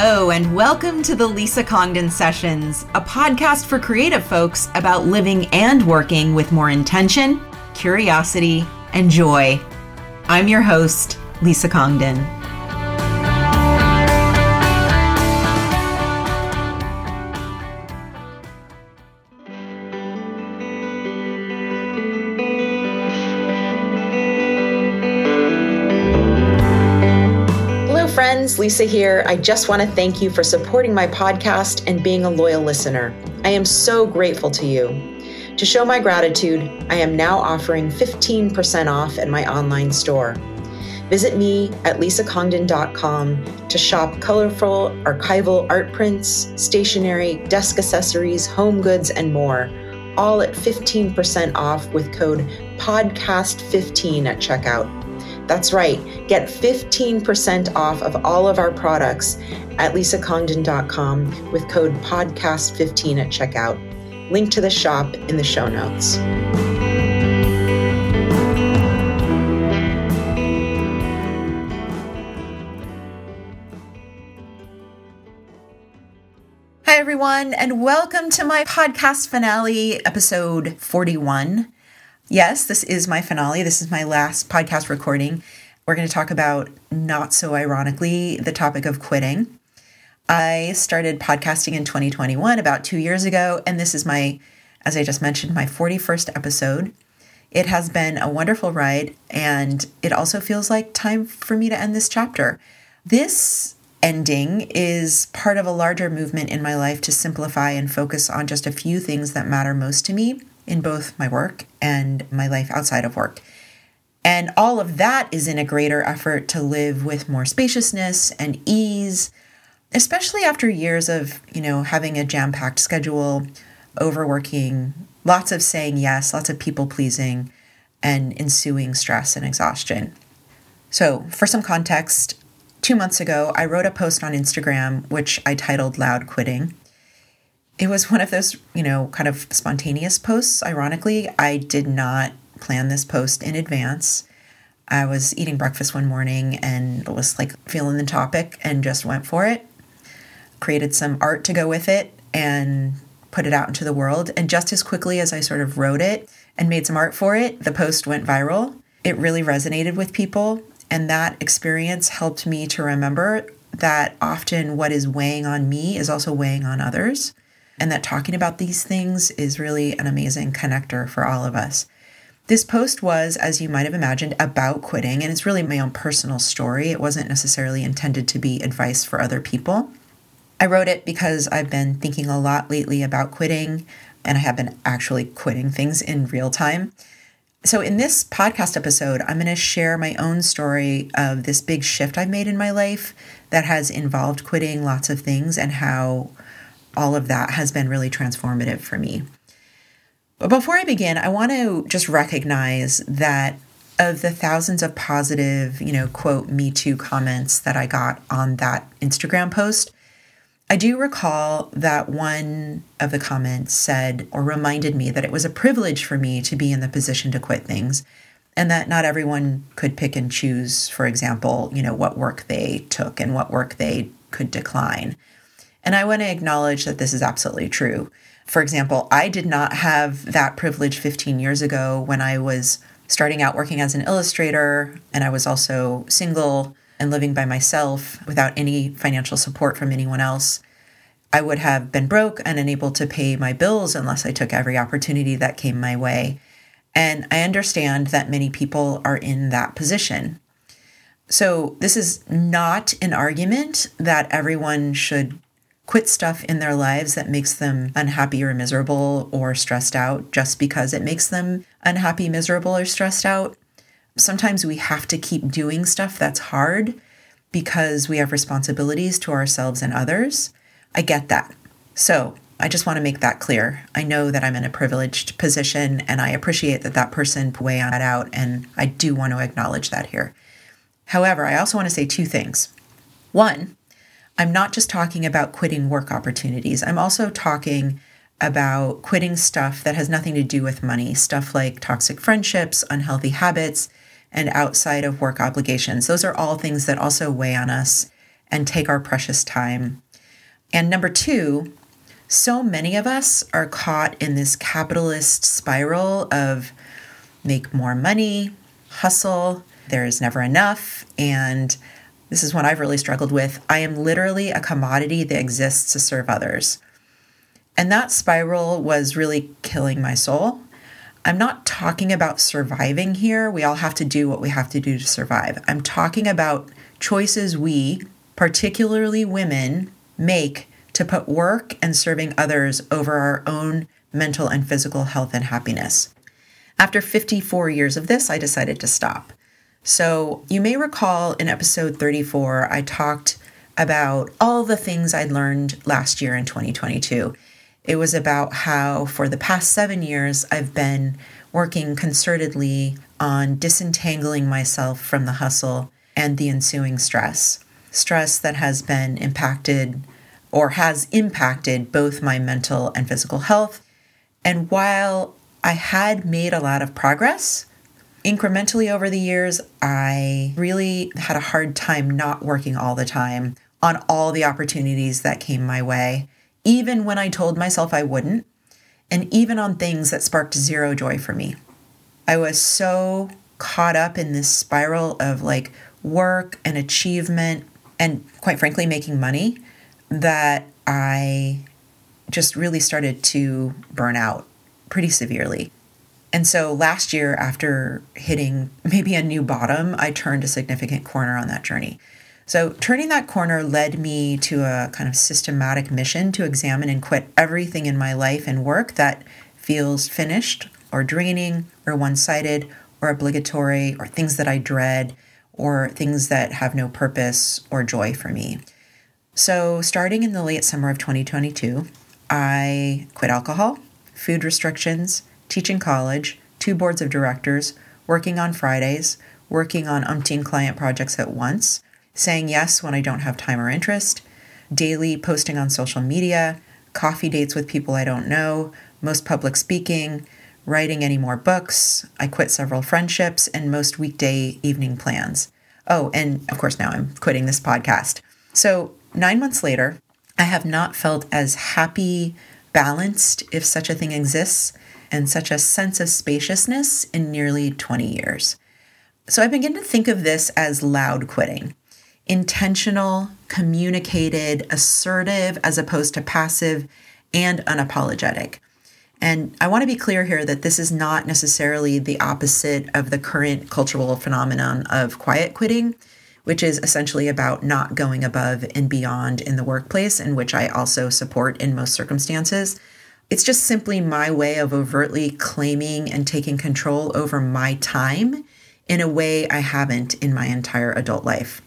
Hello, and welcome to the Lisa Congdon Sessions, a podcast for creative folks about living and working with more intention, curiosity, and joy. I'm your host, Lisa Congdon. Friends, Lisa here. I just want to thank you for supporting my podcast and being a loyal listener. I am so grateful to you. To show my gratitude, I am now offering 15% off at my online store. Visit me at lisacongdon.com to shop colorful archival art prints, stationery, desk accessories, home goods, and more, all at 15% off with code PODCAST15 at checkout. That's right, get 15% off of all of our products at lisacongdon.com with code PODCAST15 at checkout. Link to the shop in the show notes. Hi, everyone, and welcome to my podcast finale, episode 41. Yes, this is my finale. This is my last podcast recording. We're going to talk about, not so ironically, the topic of quitting. I started podcasting in 2021, about two years ago, and this is my, as I just mentioned, my 41st episode. It has been a wonderful ride, and it also feels like time for me to end this chapter. This ending is part of a larger movement in my life to simplify and focus on just a few things that matter most to me in both my work and my life outside of work. And all of that is in a greater effort to live with more spaciousness and ease, especially after years of, you know, having a jam-packed schedule, overworking, lots of saying yes, lots of people pleasing, and ensuing stress and exhaustion. So, for some context, two months ago, I wrote a post on Instagram which I titled Loud Quitting it was one of those, you know, kind of spontaneous posts. Ironically, I did not plan this post in advance. I was eating breakfast one morning and was like feeling the topic and just went for it. Created some art to go with it and put it out into the world. And just as quickly as I sort of wrote it and made some art for it, the post went viral. It really resonated with people. And that experience helped me to remember that often what is weighing on me is also weighing on others and that talking about these things is really an amazing connector for all of us. This post was, as you might have imagined, about quitting, and it's really my own personal story. It wasn't necessarily intended to be advice for other people. I wrote it because I've been thinking a lot lately about quitting, and I have been actually quitting things in real time. So, in this podcast episode, I'm going to share my own story of this big shift I've made in my life that has involved quitting lots of things and how all of that has been really transformative for me. But before I begin, I want to just recognize that of the thousands of positive, you know, quote, Me Too comments that I got on that Instagram post, I do recall that one of the comments said or reminded me that it was a privilege for me to be in the position to quit things and that not everyone could pick and choose, for example, you know, what work they took and what work they could decline. And I want to acknowledge that this is absolutely true. For example, I did not have that privilege 15 years ago when I was starting out working as an illustrator, and I was also single and living by myself without any financial support from anyone else. I would have been broke and unable to pay my bills unless I took every opportunity that came my way. And I understand that many people are in that position. So, this is not an argument that everyone should quit stuff in their lives that makes them unhappy or miserable or stressed out just because it makes them unhappy, miserable, or stressed out. Sometimes we have to keep doing stuff that's hard because we have responsibilities to ourselves and others. I get that. So, I just want to make that clear. I know that I'm in a privileged position and I appreciate that that person weigh that out, and I do want to acknowledge that here. However, I also want to say two things. One, I'm not just talking about quitting work opportunities, I'm also talking about quitting stuff that has nothing to do with money, stuff like toxic friendships, unhealthy habits, and outside of work obligations. Those are all things that also weigh on us and take our precious time. And number two, so many of us are caught in this capitalist spiral of make more money, hustle, there is never enough. And this is what I've really struggled with. I am literally a commodity that exists to serve others. And that spiral was really killing my soul. I'm not talking about surviving here. We all have to do what we have to do to survive. I'm talking about choices we, particularly women, make to put work and serving others over our own mental and physical health and happiness. After 54 years of this, I decided to stop. So, you may recall in episode 34, I talked about all the things I'd learned last year in 2022. It was about how, for the past seven years, I've been working concertedly on disentangling myself from the hustle and the ensuing stress. Stress that has been impacted or has impacted both my mental and physical health. And while I had made a lot of progress, incrementally over the years, I really had a hard time not working all the time on all the opportunities that came my way, even when I told myself I wouldn't, and even on things that sparked zero joy for me. I was so caught up in this spiral of like work and achievement and, quite frankly, making money that I just really started to burn out pretty severely. And so last year, after hitting maybe a new bottom, I turned a significant corner on that journey. So, turning that corner led me to a kind of systematic mission to examine and quit everything in my life and work that feels finished or draining or one sided or obligatory or things that I dread or things that have no purpose or joy for me. So, starting in the late summer of 2022, I quit alcohol, food restrictions, teaching college, two boards of directors, working on Fridays, working on umpteen client projects at once, saying yes when I don't have time or interest, daily posting on social media, coffee dates with people I don't know, most public speaking, writing any more books. I quit several friendships and most weekday evening plans. Oh, and of course, now I'm quitting this podcast. So, nine months later, I have not felt as happy, balanced, if such a thing exists, and such a sense of spaciousness in nearly 20 years. So I begin to think of this as loud quitting intentional, communicated, assertive, as opposed to passive and unapologetic. And I want to be clear here that this is not necessarily the opposite of the current cultural phenomenon of quiet quitting, which is essentially about not going above and beyond in the workplace, and which I also support in most circumstances. It's just simply my way of overtly claiming and taking control over my time in a way I haven't in my entire adult life.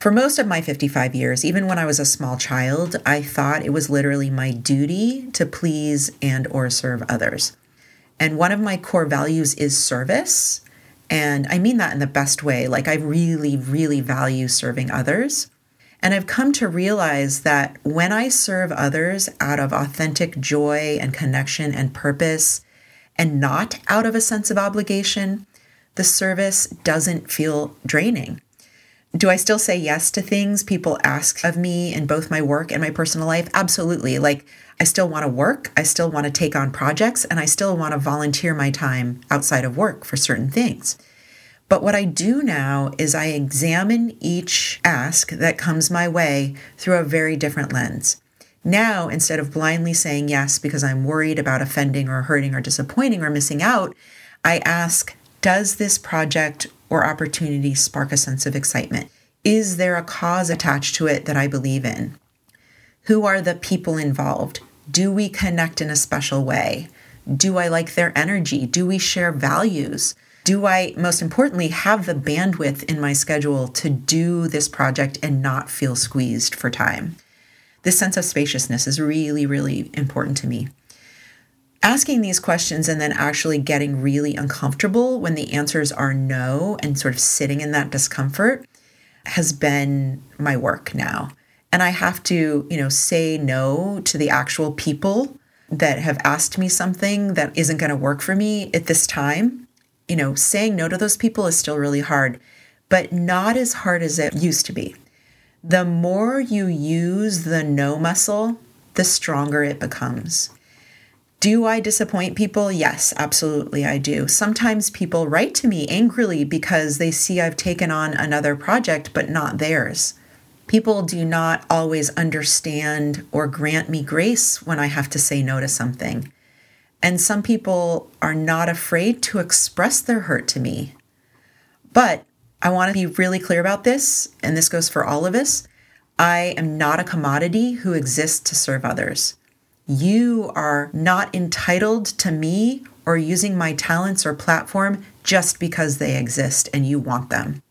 For most of my 55 years, even when I was a small child, I thought it was literally my duty to please and or serve others. And one of my core values is service, and I mean that in the best way. Like I really really value serving others. And I've come to realize that when I serve others out of authentic joy and connection and purpose, and not out of a sense of obligation, the service doesn't feel draining. Do I still say yes to things people ask of me in both my work and my personal life? Absolutely. Like, I still want to work, I still want to take on projects, and I still want to volunteer my time outside of work for certain things. But what I do now is I examine each ask that comes my way through a very different lens. Now, instead of blindly saying yes because I'm worried about offending or hurting or disappointing or missing out, I ask, does this project or opportunity spark a sense of excitement? Is there a cause attached to it that I believe in? Who are the people involved? Do we connect in a special way? Do I like their energy? Do we share values? Do I, most importantly, have the bandwidth in my schedule to do this project and not feel squeezed for time? This sense of spaciousness is really, really important to me. Asking these questions and then actually getting really uncomfortable when the answers are no and sort of sitting in that discomfort has been my work now. And I have to, you know, say no to the actual people that have asked me something that isn't going to work for me at this time you know, saying no to those people is still really hard, but not as hard as it used to be. the more you use the no muscle, the stronger it becomes. Do I disappoint people? Yes, absolutely, I do. Sometimes people write to me angrily because they see I've taken on another project but not theirs. People do not always understand or grant me grace when I have to say no to something. And some people are not afraid to express their hurt to me. But I want to be really clear about this, and this goes for all of us. I am not a commodity who exists to serve others. You are not entitled to me or using my talents or platform just because they exist and you want them.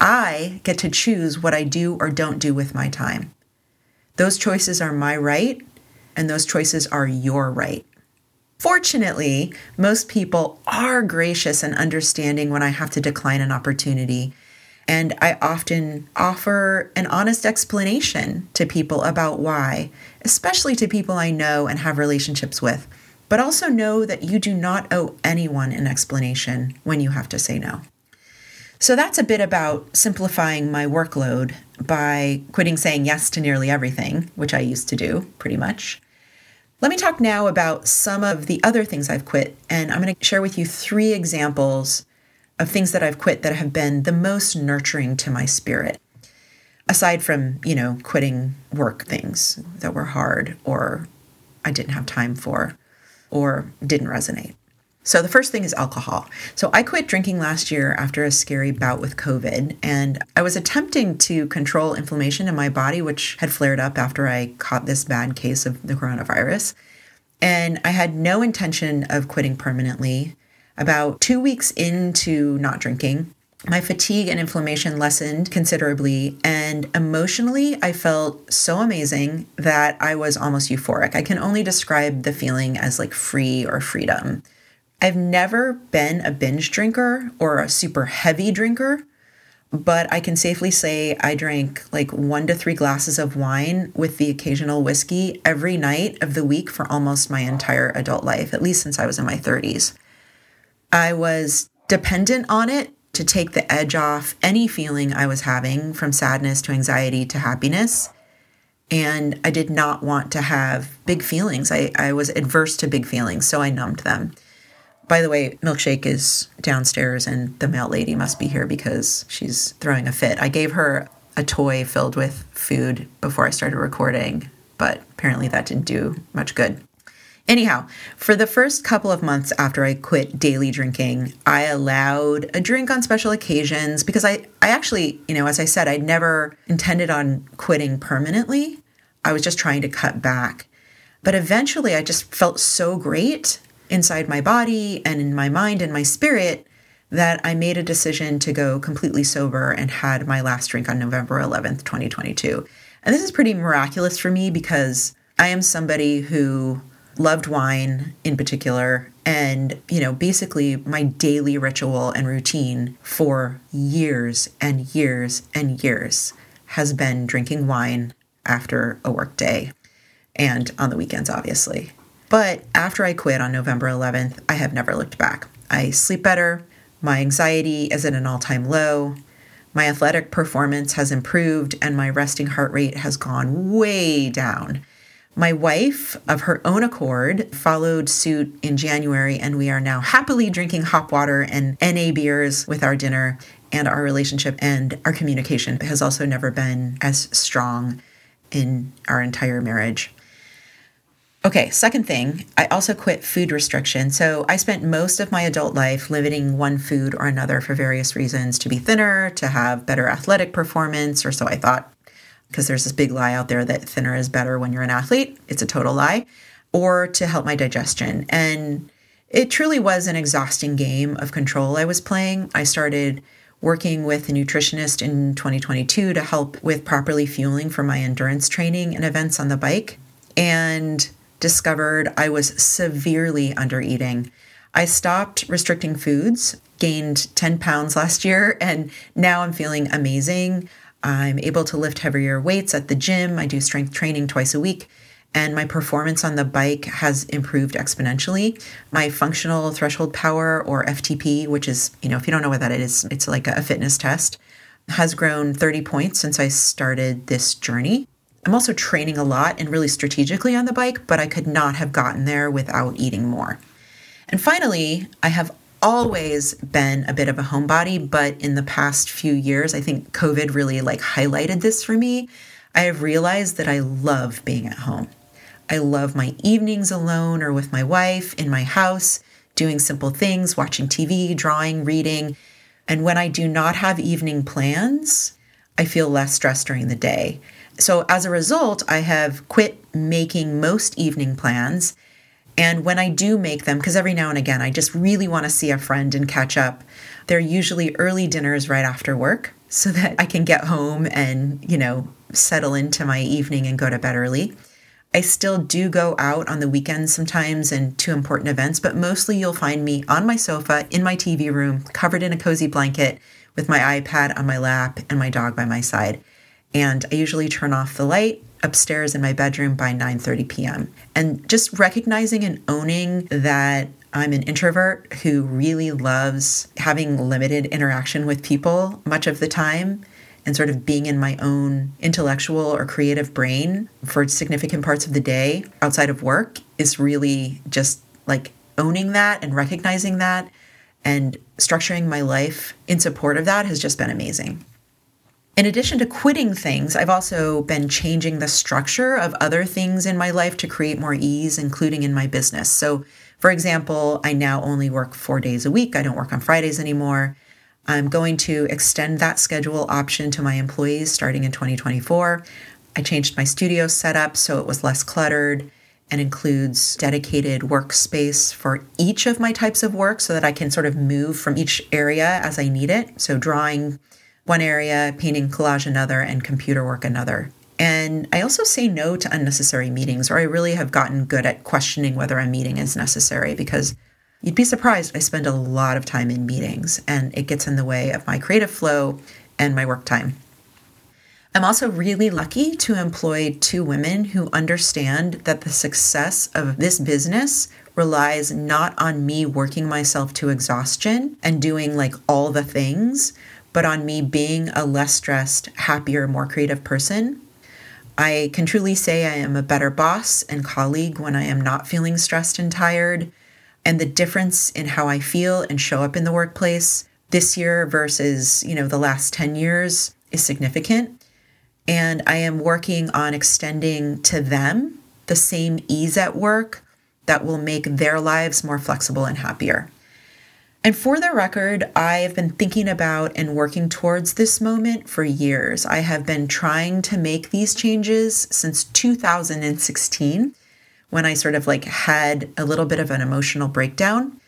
I get to choose what I do or don't do with my time. Those choices are my right, and those choices are your right. Fortunately, most people are gracious and understanding when I have to decline an opportunity and I often offer an honest explanation to people about why, especially to people I know and have relationships with. But also know that you do not owe anyone an explanation when you have to say no. So that's a bit about simplifying my workload by quitting saying yes to nearly everything, which I used to do pretty much. Let me talk now about some of the other things I've quit, and I'm going to share with you three examples of things that I've quit that have been the most nurturing to my spirit. Aside from, you know, quitting work things that were hard or I didn't have time for or didn't resonate. So, the first thing is alcohol. So, I quit drinking last year after a scary bout with COVID, and I was attempting to control inflammation in my body, which had flared up after I caught this bad case of the coronavirus. And I had no intention of quitting permanently. About two weeks into not drinking, my fatigue and inflammation lessened considerably, and emotionally, I felt so amazing that I was almost euphoric. I can only describe the feeling as like free or freedom. I've never been a binge drinker or a super heavy drinker, but I can safely say I drank like one to three glasses of wine with the occasional whiskey every night of the week for almost my entire adult life, at least since I was in my 30s. I was dependent on it to take the edge off any feeling I was having from sadness to anxiety to happiness. And I did not want to have big feelings. I, I was adverse to big feelings, so I numbed them. By the way, Milkshake is downstairs and the mail lady must be here because she's throwing a fit. I gave her a toy filled with food before I started recording, but apparently that didn't do much good. Anyhow, for the first couple of months after I quit daily drinking, I allowed a drink on special occasions because I, I actually, you know, as I said, I'd never intended on quitting permanently. I was just trying to cut back. But eventually, I just felt so great inside my body and in my mind and my spirit that I made a decision to go completely sober and had my last drink on November 11th, 2022. And this is pretty miraculous for me because I am somebody who loved wine in particular. And, you know, basically my daily ritual and routine for years and years and years has been drinking wine after a work day and on the weekends, obviously. But after I quit on November 11th, I have never looked back. I sleep better. My anxiety is at an all time low. My athletic performance has improved, and my resting heart rate has gone way down. My wife, of her own accord, followed suit in January, and we are now happily drinking hop water and NA beers with our dinner. And our relationship and our communication has also never been as strong in our entire marriage. Okay, second thing, I also quit food restriction. So I spent most of my adult life limiting one food or another for various reasons to be thinner, to have better athletic performance, or so I thought because there's this big lie out there that thinner is better when you're an athlete. It's a total lie. Or to help my digestion. And it truly was an exhausting game of control I was playing. I started working with a nutritionist in 2022 to help with properly fueling for my endurance training and events on the bike and discovered I was severely under eating. I stopped restricting foods, gained 10 pounds last year, and now I'm feeling amazing. I'm able to lift heavier weights at the gym. I do strength training twice a week. And my performance on the bike has improved exponentially. My functional threshold power, or FTP, which is, you know, if you don't know what that is, it's like a fitness test, has grown 30 points since I started this journey. I'm also training a lot and really strategically on the bike, but I could not have gotten there without eating more. And finally, I have always been a bit of a homebody, but in the past few years, I think COVID really like highlighted this for me. I have realized that I love being at home. I love my evenings alone or with my wife in my house, doing simple things, watching TV, drawing, reading. And when I do not have evening plans, I feel less stressed during the day. So as a result, I have quit making most evening plans. And when I do make them, because every now and again I just really want to see a friend and catch up, they're usually early dinners right after work so that I can get home and, you know, settle into my evening and go to bed early. I still do go out on the weekends sometimes and to important events, but mostly you'll find me on my sofa in my TV room, covered in a cozy blanket with my iPad on my lap and my dog by my side. And I usually turn off the light upstairs in my bedroom by 9:30 p.m. And just recognizing and owning that I'm an introvert who really loves having limited interaction with people much of the time and sort of being in my own intellectual or creative brain for significant parts of the day outside of work is really just like owning that and recognizing that and structuring my life in support of that has just been amazing. In addition to quitting things, I've also been changing the structure of other things in my life to create more ease, including in my business. So, for example, I now only work four days a week. I don't work on Fridays anymore. I'm going to extend that schedule option to my employees starting in 2024. I changed my studio setup so it was less cluttered and includes dedicated workspace for each of my types of work so that I can sort of move from each area as I need it. So, drawing one area, painting collage another, and computer work another. And I also say no to unnecessary meetings, or I really have gotten good at questioning whether a meeting is necessary because You'd be surprised, I spend a lot of time in meetings and it gets in the way of my creative flow and my work time. I'm also really lucky to employ two women who understand that the success of this business relies not on me working myself to exhaustion and doing like all the things, but on me being a less stressed, happier, more creative person. I can truly say I am a better boss and colleague when I am not feeling stressed and tired and the difference in how I feel and show up in the workplace this year versus, you know, the last 10 years is significant. And I am working on extending to them the same ease at work that will make their lives more flexible and happier. And for the record, I have been thinking about and working towards this moment for years. I have been trying to make these changes since 2016 when I sort of like had a little bit of an emotional breakdown.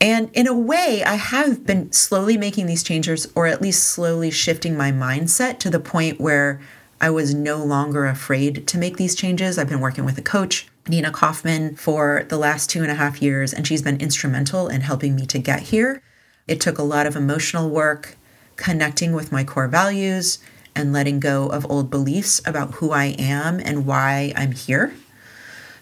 And in a way, I have been slowly making these changes, or at least slowly shifting my mindset to the point where I was no longer afraid to make these changes. I've been working with a coach, Nina Kaufman, for the last two and a half years, and she's been instrumental in helping me to get here. It took a lot of emotional work, connecting with my core values, and letting go of old beliefs about who I am and why I'm here.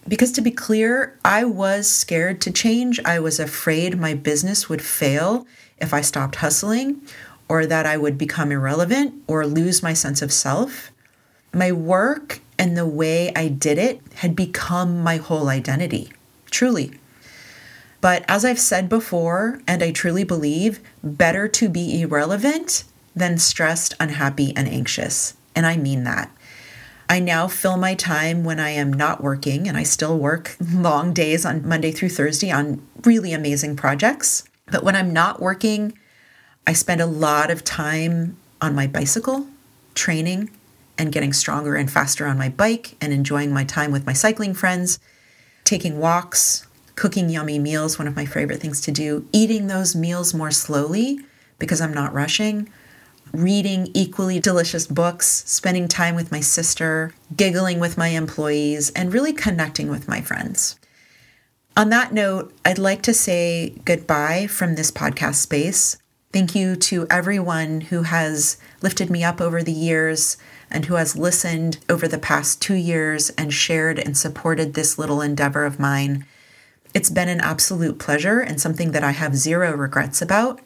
Because to be clear, I was scared to change. I was afraid my business would fail if I stopped hustling, or that I would become irrelevant or lose my sense of self. My work and the way I did it had become my whole identity, truly. But as I've said before, and I truly believe, better to be irrelevant than stressed, unhappy, and anxious. And I mean that. I now fill my time when I am not working, and I still work long days on Monday through Thursday on really amazing projects. But when I'm not working, I spend a lot of time on my bicycle, training and getting stronger and faster on my bike, and enjoying my time with my cycling friends, taking walks, cooking yummy meals, one of my favorite things to do, eating those meals more slowly because I'm not rushing reading equally delicious books, spending time with my sister, giggling with my employees, and really connecting with my friends. On that note, I'd like to say goodbye from this podcast space. Thank you to everyone who has lifted me up over the years and who has listened over the past two years and shared and supported this little endeavor of mine. It's been an absolute pleasure and something that I have zero regrets about.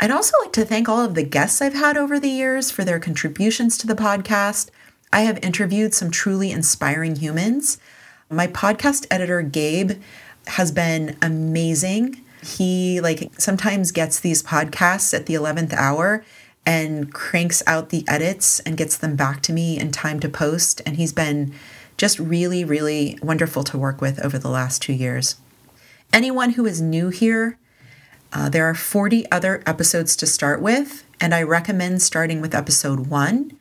I'd also like to thank all of the guests I've had over the years for their contributions to the podcast. I have interviewed some truly inspiring humans. My podcast editor, Gabe, has been amazing. He like sometimes gets these podcasts at the 11th hour and cranks out the edits and gets them back to me in time to post and he's been just really really wonderful to work with over the last 2 years. Anyone who is new here, uh, there are 40 other episodes to start with, and I recommend starting with episode one,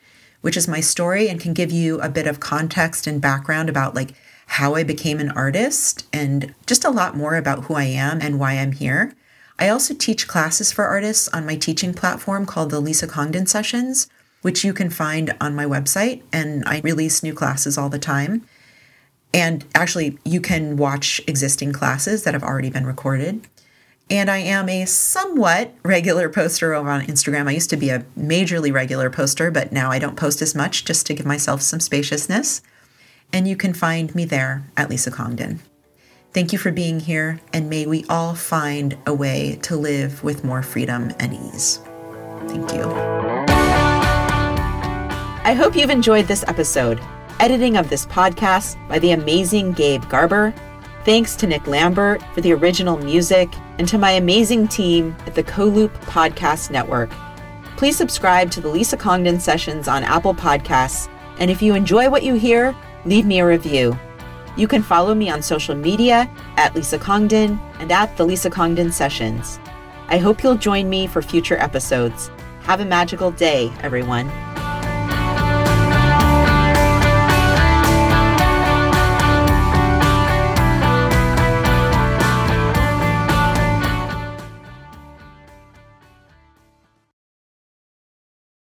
which is my story and can give you a bit of context and background about like how I became an artist and just a lot more about who I am and why I'm here. I also teach classes for artists on my teaching platform called the Lisa Congdon Sessions, which you can find on my website, and I release new classes all the time. And actually, you can watch existing classes that have already been recorded. And I am a somewhat regular poster over on Instagram. I used to be a majorly regular poster, but now I don't post as much just to give myself some spaciousness. And you can find me there at Lisa Congdon. Thank you for being here, and may we all find a way to live with more freedom and ease. Thank you. I hope you've enjoyed this episode. Editing of this podcast by the amazing Gabe Garber Thanks to Nick Lambert for the original music and to my amazing team at the CoLoop Podcast Network. Please subscribe to the Lisa Congdon Sessions on Apple Podcasts, and if you enjoy what you hear, leave me a review. You can follow me on social media at Lisa Congdon and at the Lisa Congdon Sessions. I hope you'll join me for future episodes. Have a magical day, everyone.